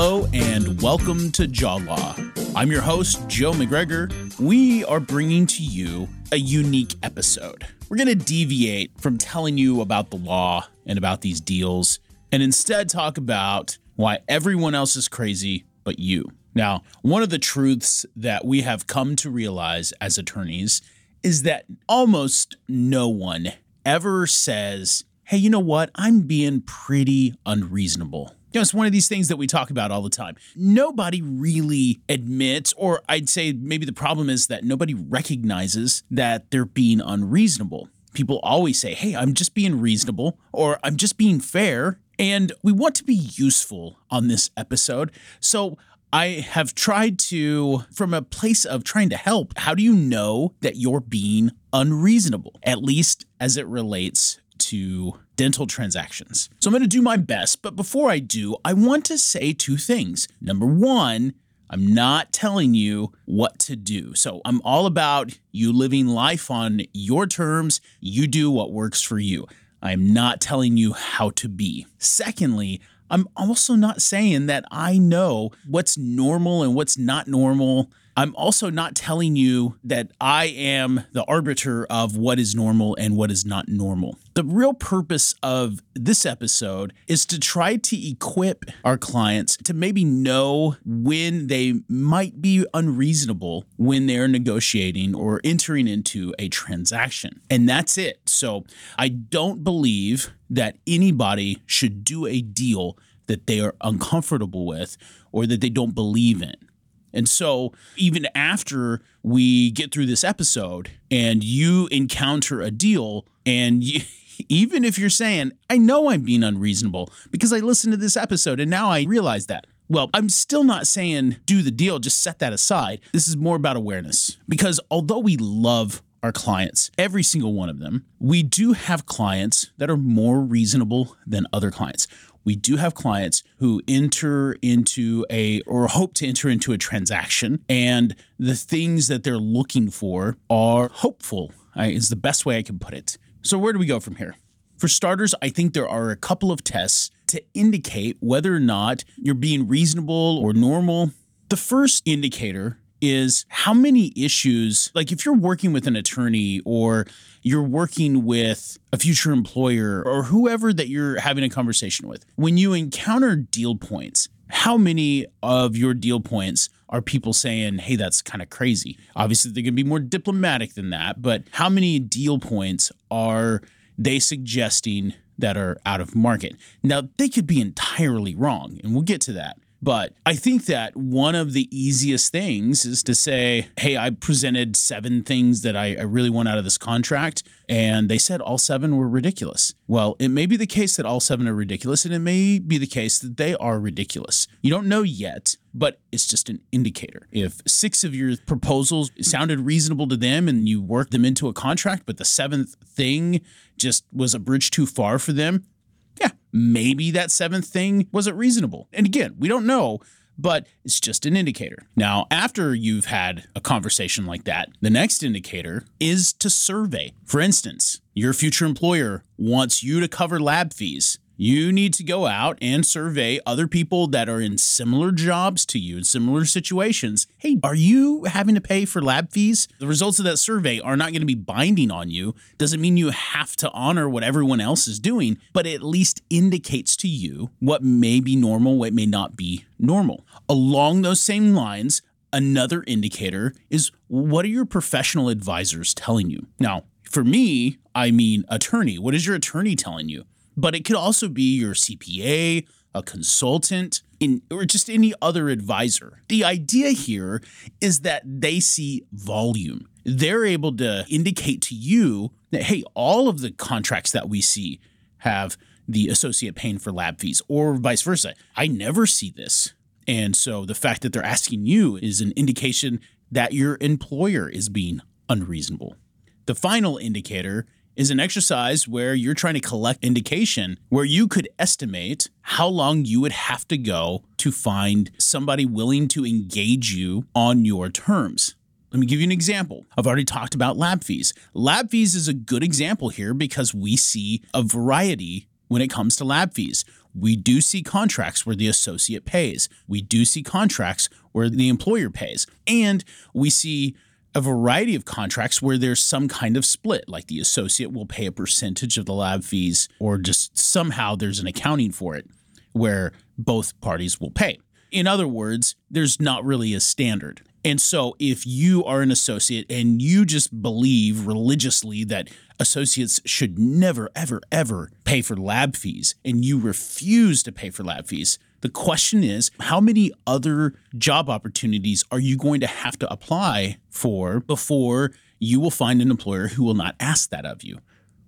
Hello and welcome to Jaw Law. I'm your host, Joe McGregor. We are bringing to you a unique episode. We're going to deviate from telling you about the law and about these deals and instead talk about why everyone else is crazy but you. Now, one of the truths that we have come to realize as attorneys is that almost no one ever says, hey, you know what? I'm being pretty unreasonable. You know, it's one of these things that we talk about all the time. Nobody really admits, or I'd say maybe the problem is that nobody recognizes that they're being unreasonable. People always say, hey, I'm just being reasonable, or I'm just being fair. And we want to be useful on this episode. So I have tried to, from a place of trying to help, how do you know that you're being unreasonable, at least as it relates to dental transactions? So I'm going to do my best, but before I do, I want to say two things. Number one, I'm not telling you what to do. So I'm all about you living life on your terms. You do what works for you. I'm not telling you how to be. Secondly, I'm also not saying that I know what's normal and what's not normal. I'm also not telling you that I am the arbiter of what is normal and what is not normal. The real purpose of this episode is to try to equip our clients to maybe know when they might be unreasonable when they're negotiating or entering into a transaction. And that's it. So I don't believe that anybody should do a deal that they are uncomfortable with or that they don't believe in. And so, even after we get through this episode and you encounter a deal, and you, even if you're saying, I know I'm being unreasonable because I listened to this episode and now I realize that. Well, I'm still not saying do the deal, just set that aside. This is more about awareness because although we love our clients, every single one of them, we do have clients that are more reasonable than other clients. We do have clients who enter into a or hope to enter into a transaction and the things that they're looking for are hopeful is the best way i can put it. So where do we go from here? For starters i think there are a couple of tests to indicate whether or not you're being reasonable or normal. The first indicator is how many issues, like if you're working with an attorney or you're working with a future employer or whoever that you're having a conversation with, when you encounter deal points, how many of your deal points are people saying, hey, that's kind of crazy? Obviously, going to be more diplomatic than that, but how many deal points are they suggesting that are out of market? Now, they could be entirely wrong, and we'll get to that. But I think that one of the easiest things is to say, hey, I presented seven things that I, I, really want out of this contract. And they said all seven were ridiculous. Well, it may be the case that all seven are ridiculous, and it may be the case that they are ridiculous. You don't know yet, but it's just an indicator. If six of your proposals sounded reasonable to them and you worked them into a contract, but the seventh thing just was a bridge too far for them, maybe that seventh thing wasn't reasonable. And again, we don't know, but it's just an indicator. Now, after you've had a conversation like that, the next indicator is to survey. For instance, your future employer wants you to cover lab fees you need to go out and survey other people that are in similar jobs to you in similar situations. Hey, are you having to pay for lab fees? The results of that survey are not going to be binding on you. Doesn't mean you have to honor what everyone else is doing, but it at least indicates to you what may be normal, what may not be normal. Along those same lines, another indicator is what are your professional advisors telling you? Now, for me, I mean attorney. What is your attorney telling you? But it could also be your CPA, a consultant, in, or just any other advisor. The idea here is that they see volume. They're able to indicate to you that, hey, all of the contracts that we see have the associate paying for lab fees, or vice versa. I never see this. And so the fact that they're asking you is an indication that your employer is being unreasonable. The final indicator is an exercise where you're trying to collect indication where you could estimate how long you would have to go to find somebody willing to engage you on your terms. Let me give you an example. I've already talked about lab fees. Lab fees is a good example here because we see a variety when it comes to lab fees. we do see contracts where the associate pays. We do see contracts where the employer pays. And we see a variety of contracts where there's some kind of split, like the associate will pay a percentage of the lab fees, or just somehow there's an accounting for it where both parties will pay. In other words, there's not really a standard. And so, if you are an associate and you just believe religiously that associates should never, ever, ever pay for lab fees and you refuse to pay for lab fees, the question is how many other job opportunities are you going to have to apply for before you will find an employer who will not ask that of you?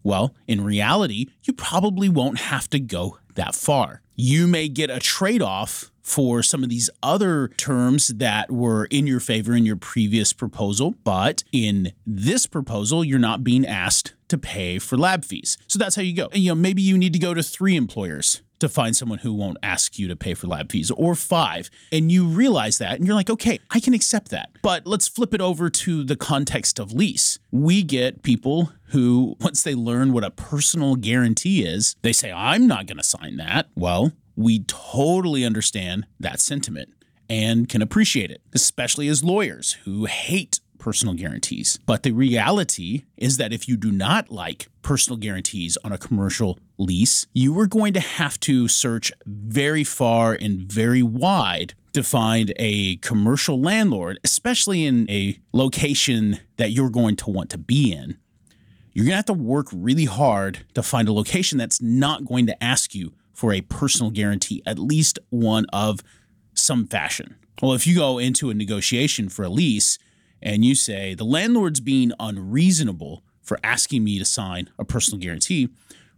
Well, in reality, you probably won't have to go that far. You may get a trade off for some of these other terms that were in your favor in your previous proposal, but in this proposal, you're not being asked to pay for lab fees. So that's how you go. You know, maybe you need to go to three employers to find someone who won't ask you to pay for lab fees or five. And you realize that and you're like, okay, I can accept that. But let's flip it over to the context of lease. We get people who, once they learn what a personal guarantee is, they say, I'm not going to sign that. Well, we totally understand that sentiment and can appreciate it, especially as lawyers who hate personal guarantees. But the reality is that if you do not like personal guarantees on a commercial lease, you are going to have to search very far and very wide to find a commercial landlord, especially in a location that you're going to want to be in. You're going to have to work really hard to find a location that's not going to ask you for a personal guarantee, at least one of some fashion. Well, if you go into a negotiation for a lease and you say the landlord's being unreasonable for asking me to sign a personal guarantee,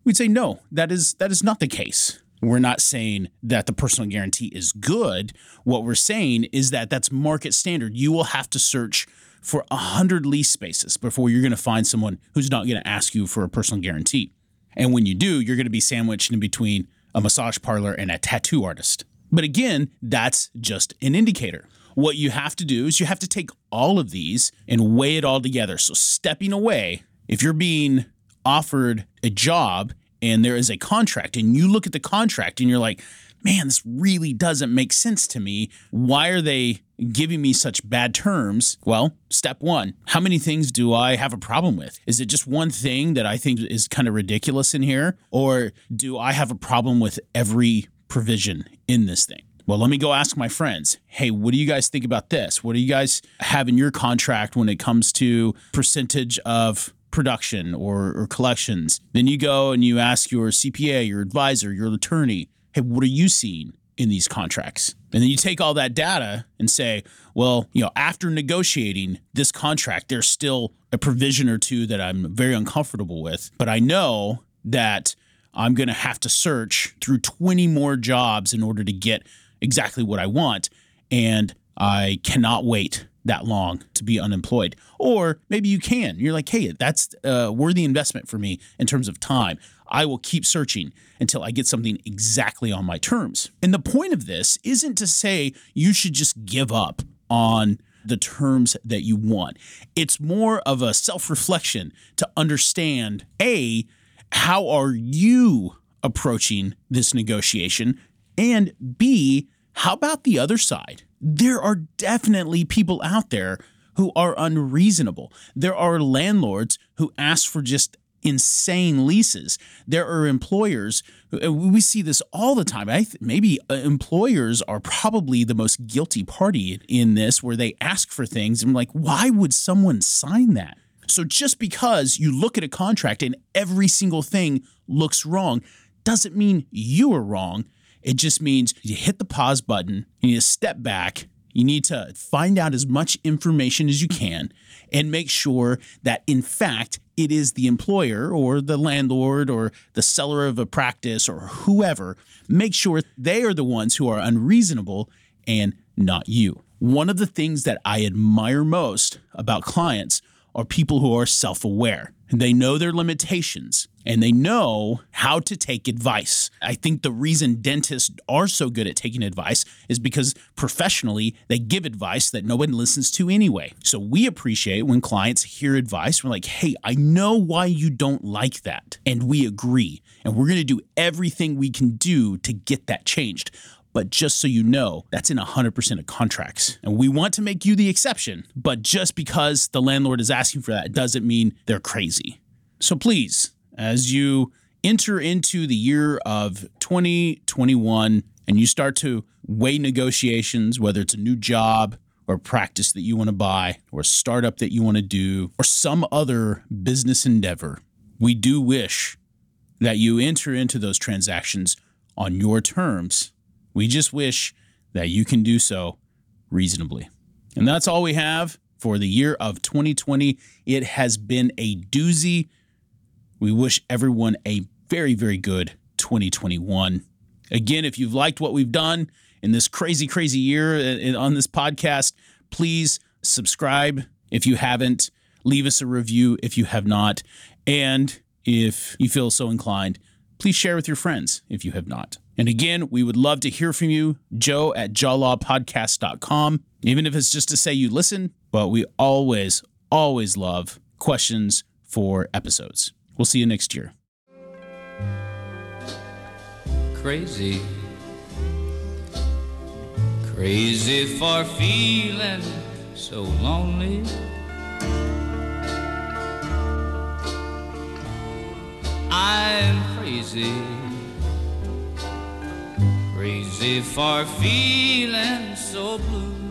we'd say no, that is that is not the case. We're not saying that the personal guarantee is good. What we're saying is that that's market standard. You will have to search for a hundred lease spaces before you're going to find someone who's not going to ask you for a personal guarantee. And when you do, you're going to be sandwiched in between a massage parlor and a tattoo artist. But again, that's just an indicator. What you have to do is you have to take all of these and weigh it all together. So, stepping away, if you're being offered a job and there is a contract and you look at the contract and you're like, man, this really doesn't make sense to me. Why are they giving me such bad terms? Well, step one how many things do I have a problem with? Is it just one thing that I think is kind of ridiculous in here? Or do I have a problem with every provision in this thing? Well, let me go ask my friends. Hey, what do you guys think about this? What do you guys have in your contract when it comes to percentage of production or, or collections? Then you go and you ask your CPA, your advisor, your attorney, hey, what are you seeing in these contracts? And then you take all that data and say, well, you know, after negotiating this contract, there's still a provision or two that I'm very uncomfortable with, but I know that I'm going to have to search through 20 more jobs in order to get exactly what I want. And I cannot wait that long to be unemployed. Or maybe you can. You're like, hey, that's a worthy investment for me in terms of time. I will keep searching until I get something exactly on my terms. And the point of this isn't to say you should just give up on the terms that you want. It's more of a self reflection to understand A, how are you approaching this negotiation? And B, how about the other side? There are definitely people out there who are unreasonable. There are landlords who ask for just insane leases. There are employers, we see this all the time. I th- maybe uh, employers are probably the most guilty party in this, where they ask for things. And like, why would someone sign that? So just because you look at a contract and every single thing looks wrong doesn't mean you are wrong. It just means you hit the pause button, you need to step back, you need to find out as much information as you can and make sure that, in fact, it is the employer or the landlord or the seller of a practice or whoever. Make sure they are the ones who are unreasonable and not you. One of the things that I admire most about clients are people who are self aware. They know their limitations and they know how to take advice. I think the reason dentists are so good at taking advice is because professionally they give advice that no one listens to anyway. So we appreciate when clients hear advice. We're like, hey, I know why you don't like that. And we agree. And we're going to do everything we can do to get that changed. But just so you know, that's in 100% of contracts. And we want to make you the exception. But just because the landlord is asking for that doesn't mean they're crazy. So please, as you enter into the year of 2021 and you start to weigh negotiations, whether it's a new job, or practice that you want to buy, or a startup that you want to do, or some other business endeavor, we do wish that you enter into those transactions on your terms we just wish that you can do so reasonably. And that's all we have for the year of 2020. It has been a doozy. We wish everyone a very, very good 2021. Again, if you've liked what we've done in this crazy, crazy year uh, on this podcast, please subscribe if you haven't. Leave us a review if you have not. And if you feel so inclined, please share with your friends if you have not. And again, we would love to hear from you, joe at jawlawpodcast.com, even if it's just to say you listen, but we always, always love questions for episodes. We'll see you next year. Crazy. Crazy for feeling so lonely. I'm crazy crazy for feeling so blue.